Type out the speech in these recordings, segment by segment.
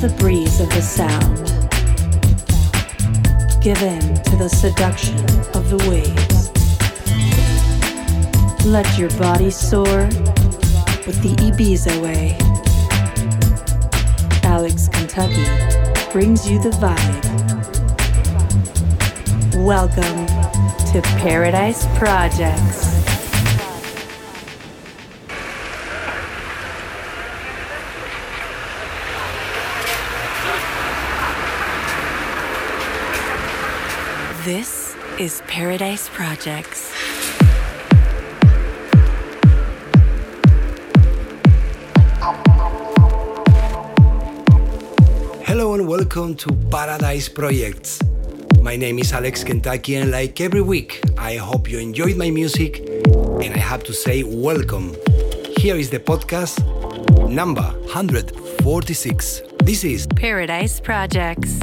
The breeze of the sound. Give in to the seduction of the waves. Let your body soar with the Ibiza way. Alex Kentucky brings you the vibe. Welcome to Paradise Projects. This is Paradise Projects. Hello and welcome to Paradise Projects. My name is Alex Kentucky, and like every week, I hope you enjoyed my music. And I have to say, welcome. Here is the podcast number 146. This is Paradise Projects.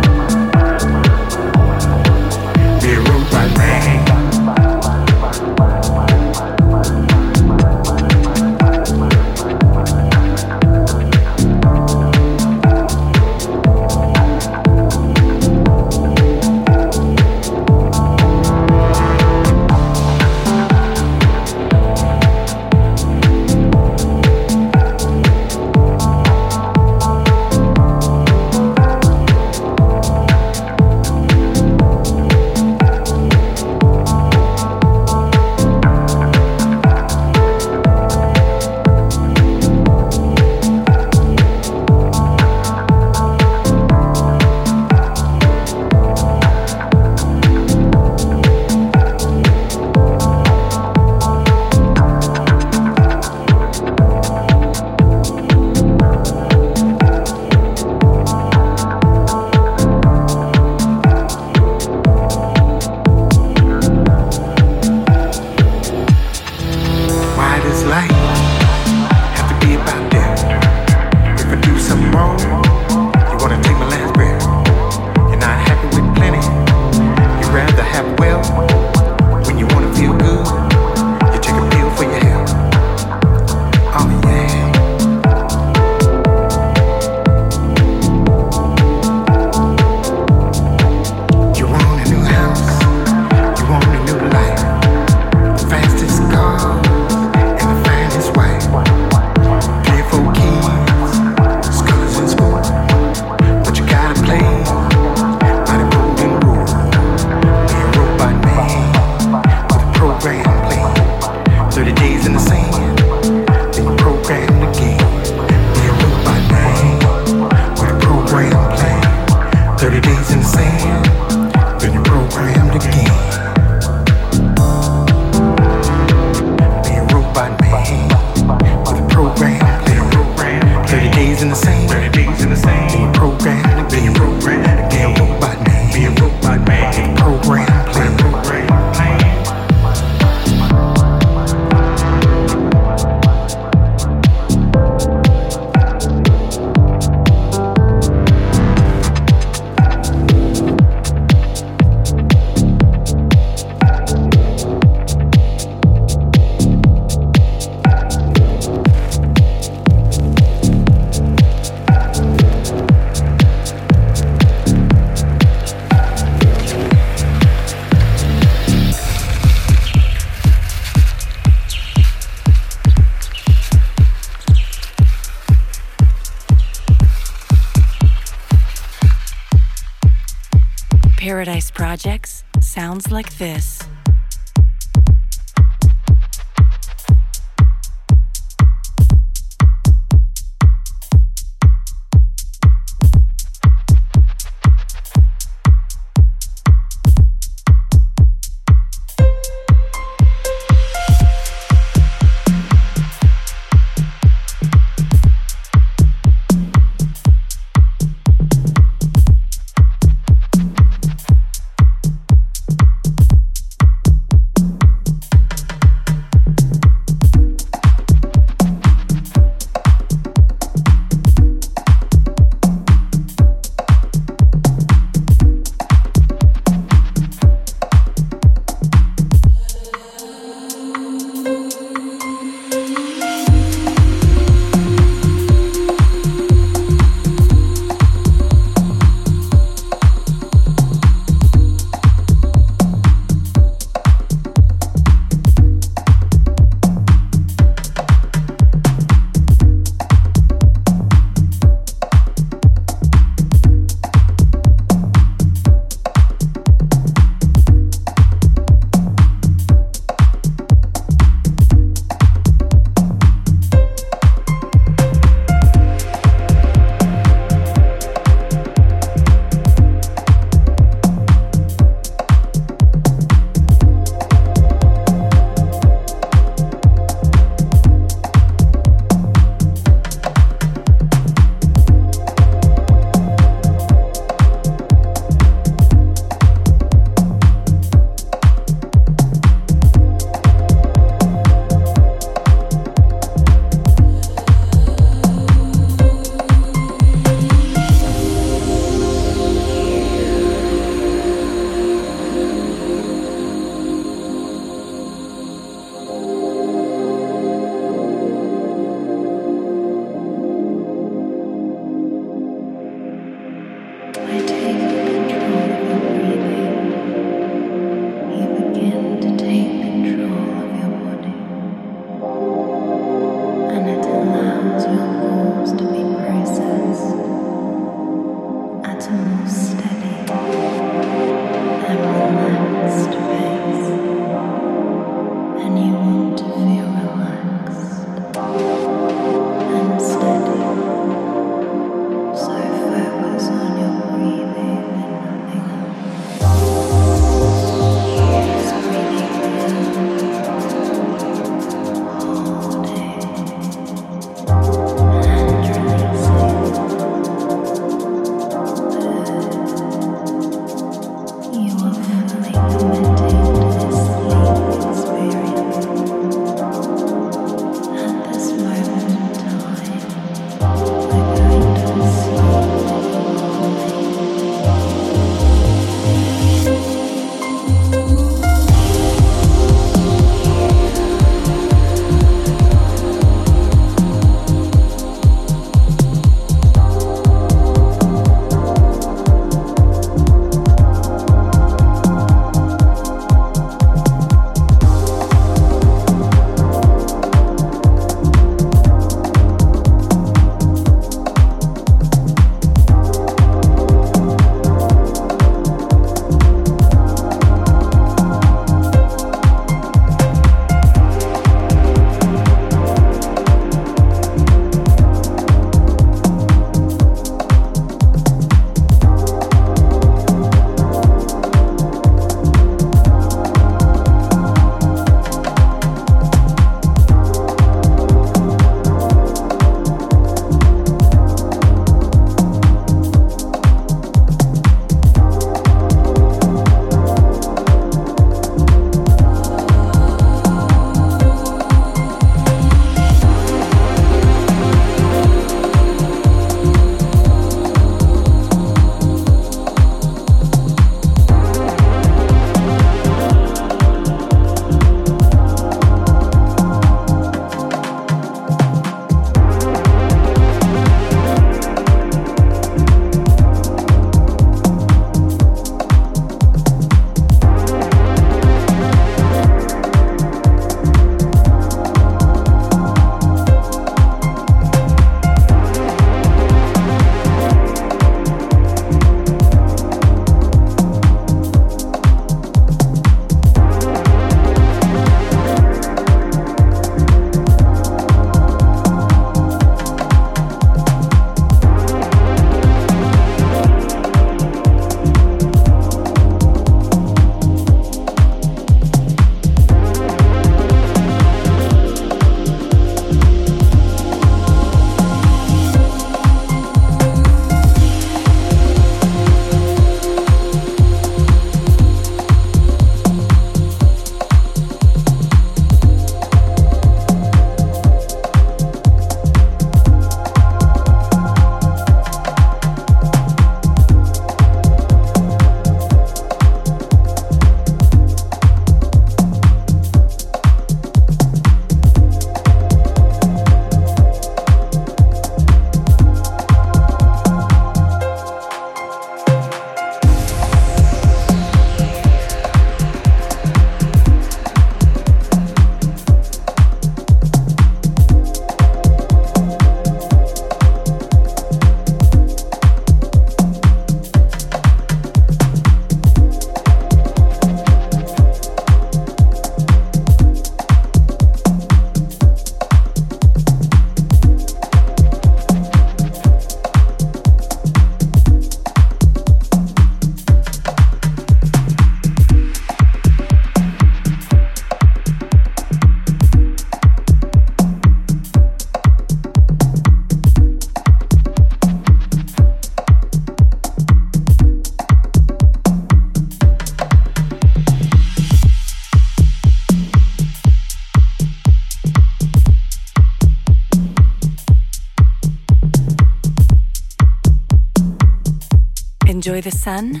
Enjoy the sun.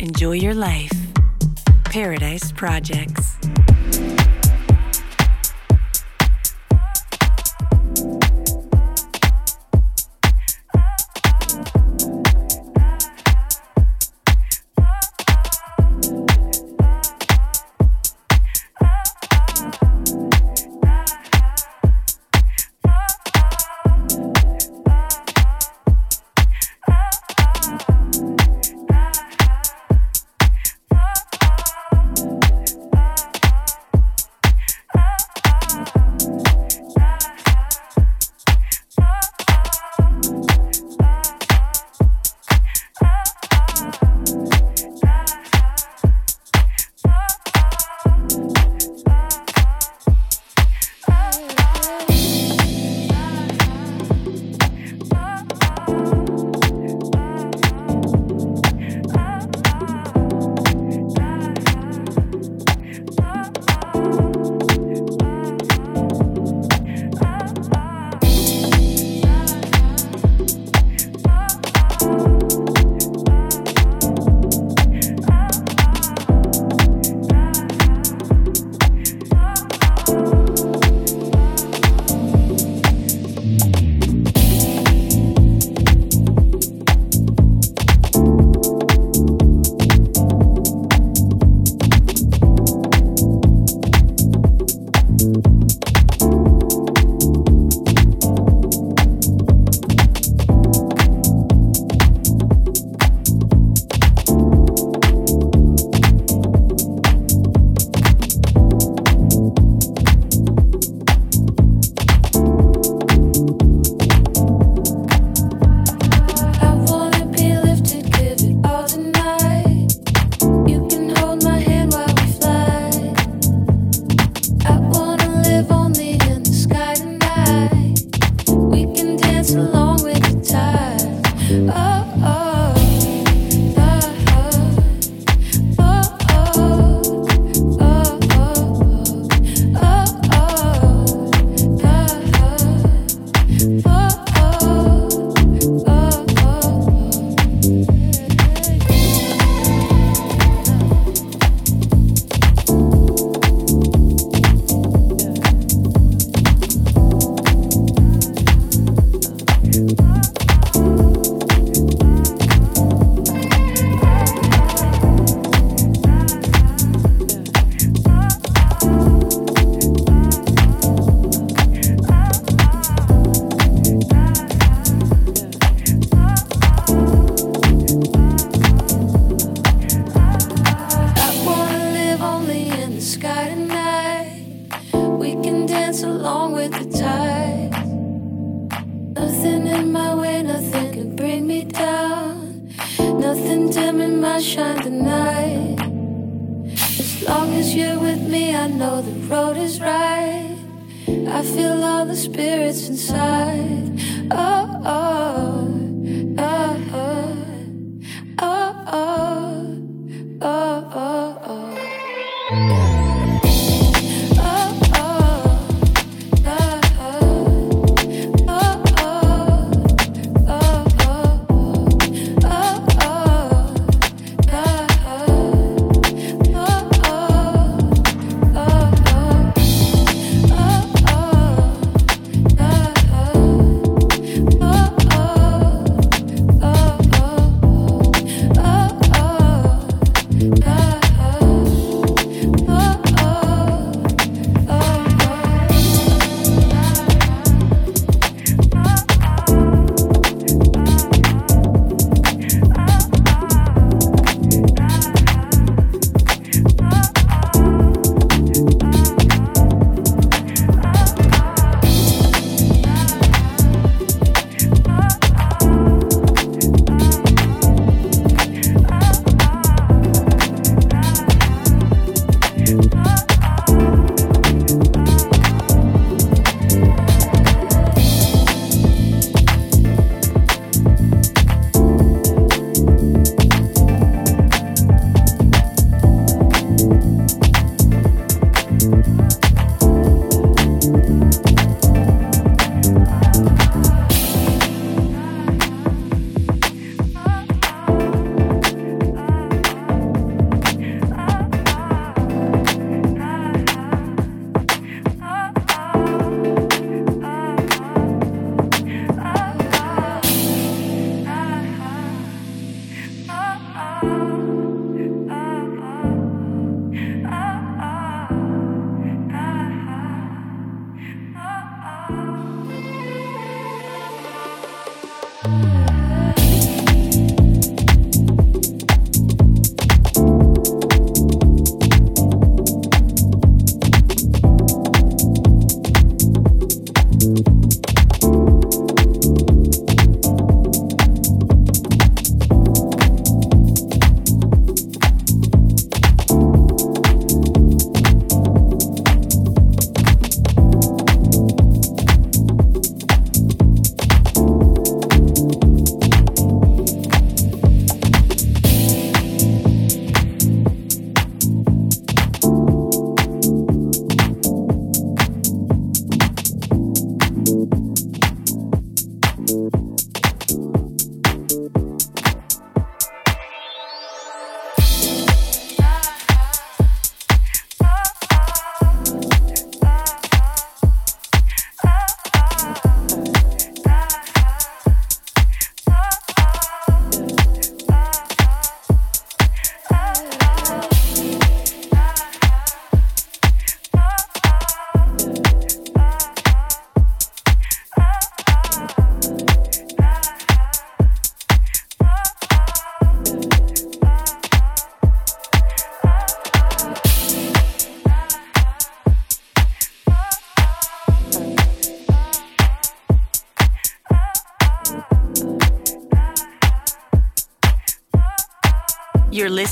Enjoy your life. Paradise Projects.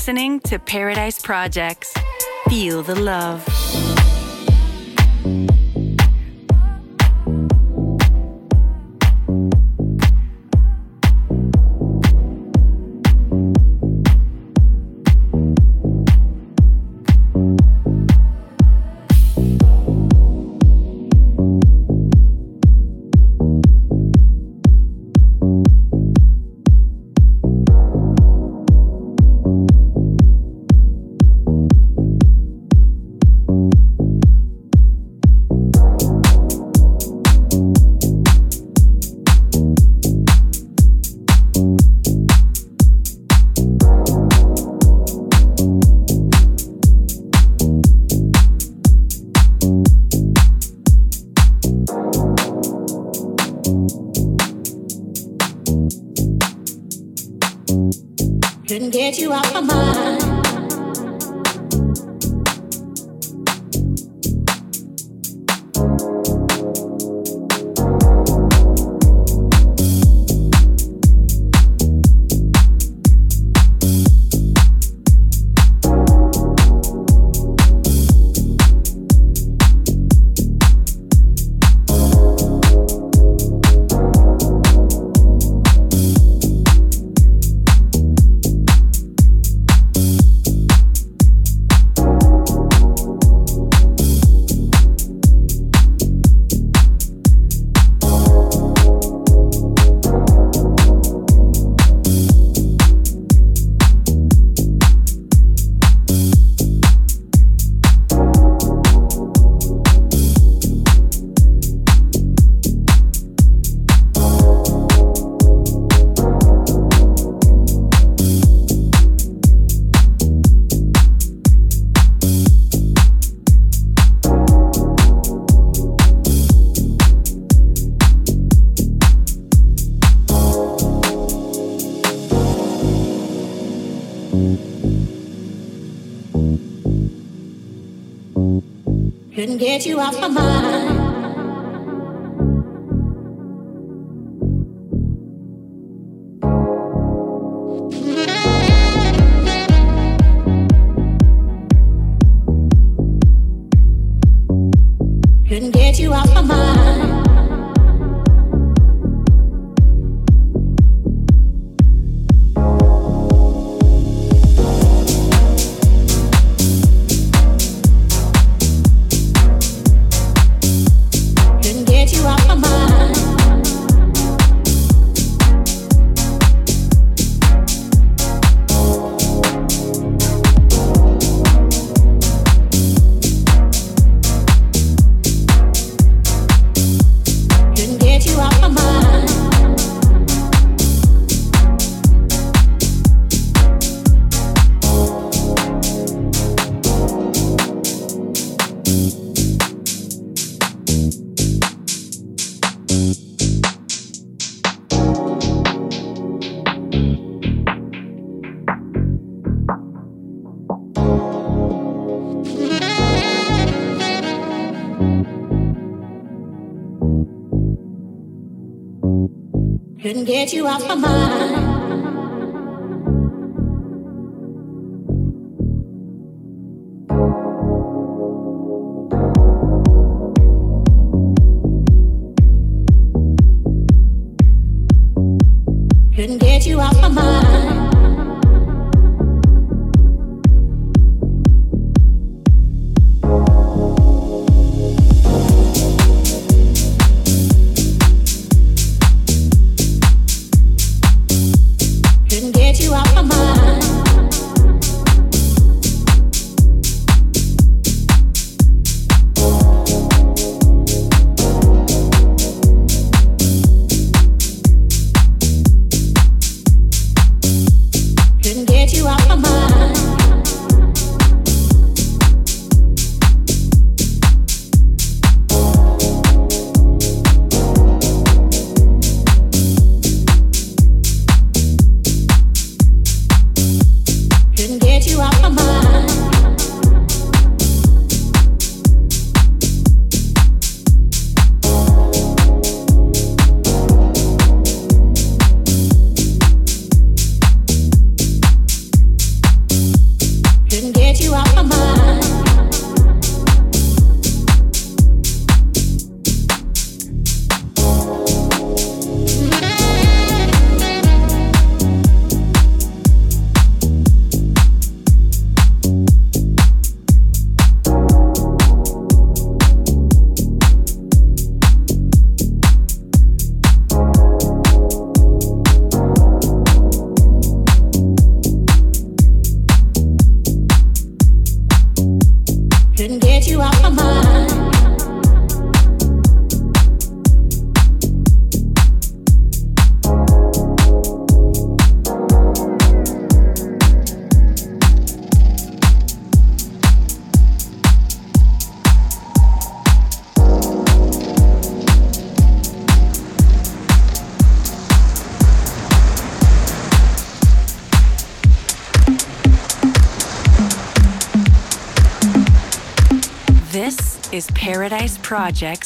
Listening to Paradise Projects. Feel the love. Project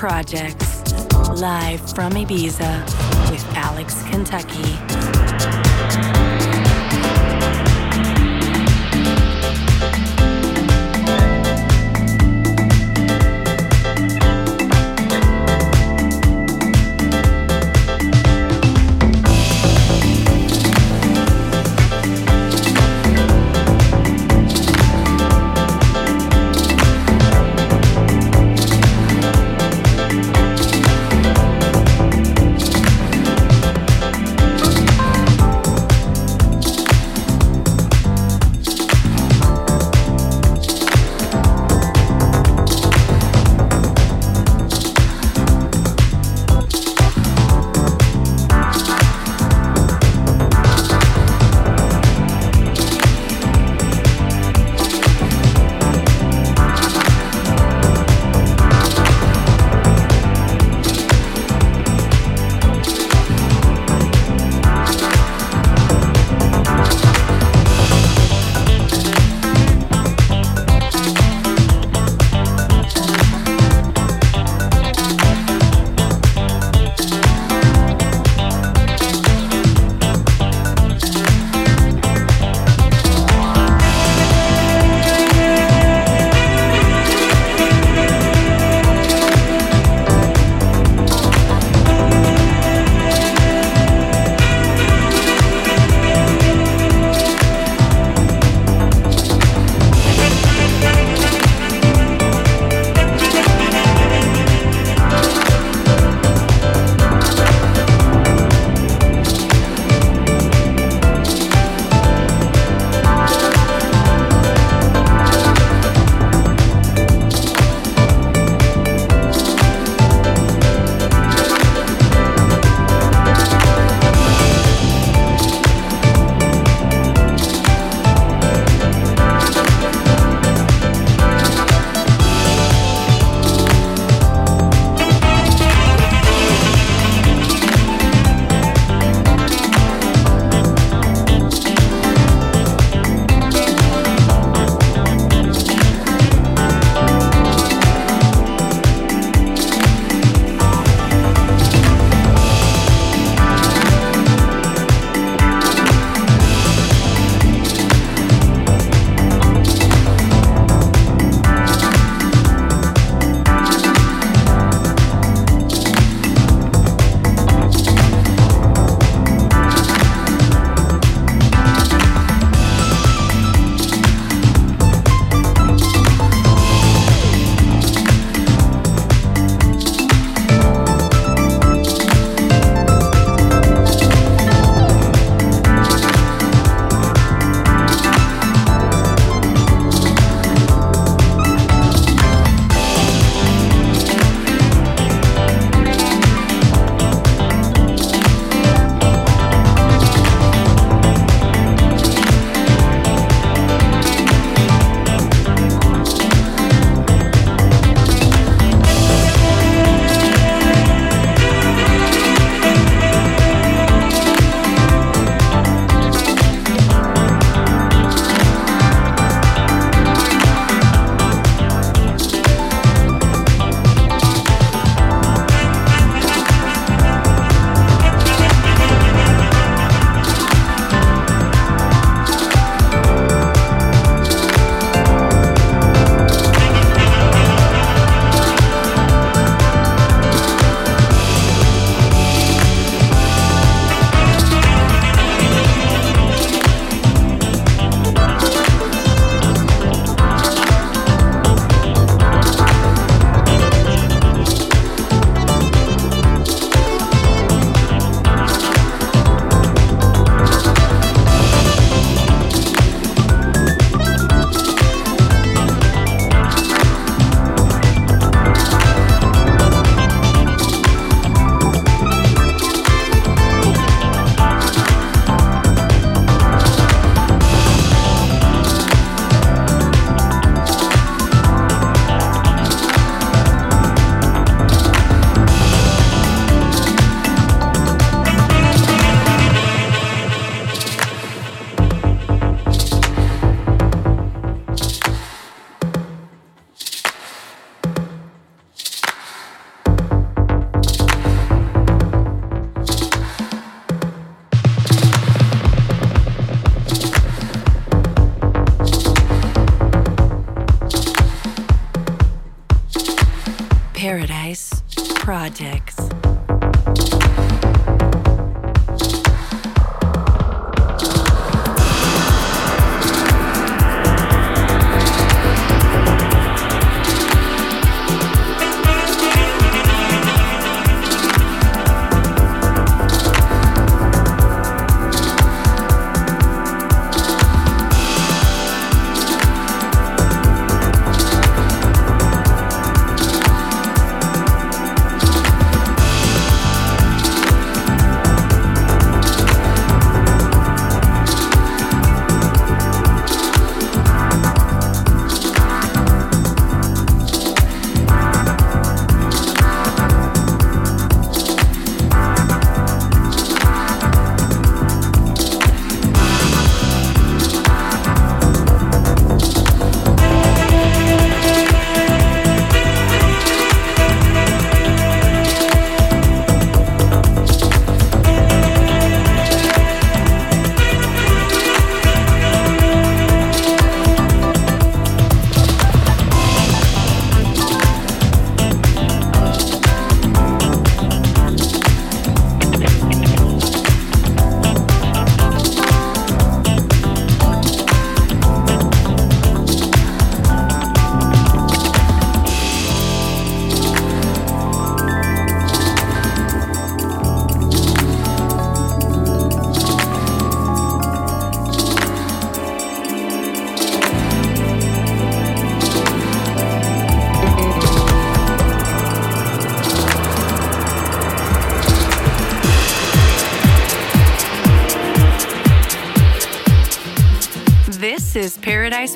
Projects, live from Ibiza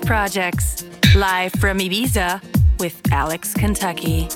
Projects, live from Ibiza with Alex Kentucky.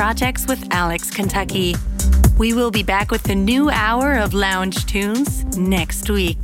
Projects with Alex Kentucky. We will be back with a new hour of lounge tunes next week.